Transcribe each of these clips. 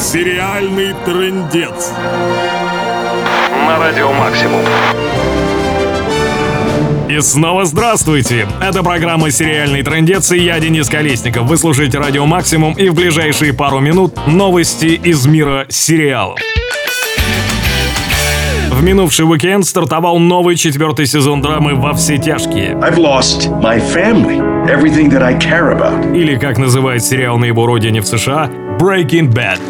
Сериальный трындец. На радио «Максимум». И снова здравствуйте! Это программа «Сериальный трендец» и я, Денис Колесников. Вы слушаете «Радио Максимум» и в ближайшие пару минут новости из мира сериалов. В минувший уикенд стартовал новый четвертый сезон драмы «Во все тяжкие». I've lost my family, everything that I care about. Или, как называет сериал на его родине в США, Breaking Bad.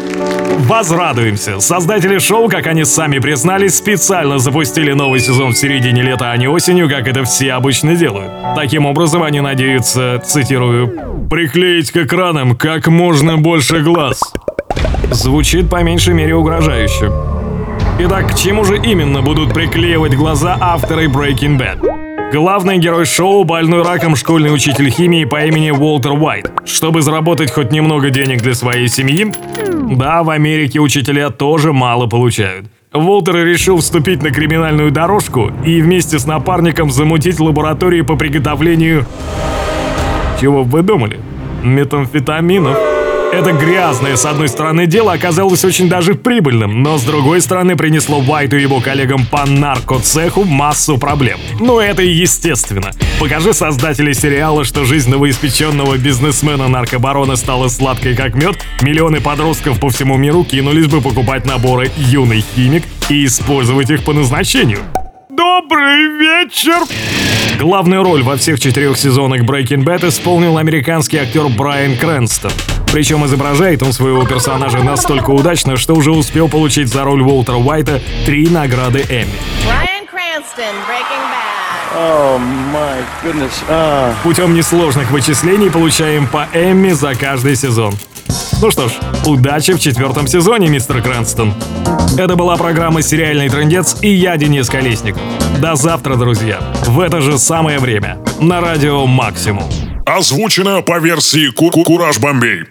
Возрадуемся! Создатели шоу, как они сами признались, специально запустили новый сезон в середине лета, а не осенью, как это все обычно делают. Таким образом, они надеются, цитирую, «приклеить к экранам как можно больше глаз». Звучит по меньшей мере угрожающе. Итак, к чему же именно будут приклеивать глаза авторы Breaking Bad? Главный герой шоу – больной раком школьный учитель химии по имени Уолтер Уайт. Чтобы заработать хоть немного денег для своей семьи, да, в Америке учителя тоже мало получают. Уолтер решил вступить на криминальную дорожку и вместе с напарником замутить лабораторию по приготовлению... Чего вы думали? Метамфетаминов. Это грязное, с одной стороны, дело оказалось очень даже прибыльным, но с другой стороны принесло Уайту и его коллегам по наркоцеху массу проблем. Ну это естественно. Покажи создатели сериала, что жизнь новоиспеченного бизнесмена-наркобарона стала сладкой как мед, миллионы подростков по всему миру кинулись бы покупать наборы «Юный химик» и использовать их по назначению. Добрый вечер! Главную роль во всех четырех сезонах Breaking Bad исполнил американский актер Брайан Крэнстон. Причем изображает он своего персонажа настолько удачно, что уже успел получить за роль Уолтера Уайта три награды Эмми. Oh my goodness. Ah. Путем несложных вычислений получаем по Эмми за каждый сезон. Ну что ж, удачи в четвертом сезоне, мистер Крэнстон. Это была программа «Сериальный трендец» и я, Денис Колесников. До завтра, друзья. В это же самое время. На радио «Максимум». Озвучено по версии Ку- Ку- Кураж Бомбей.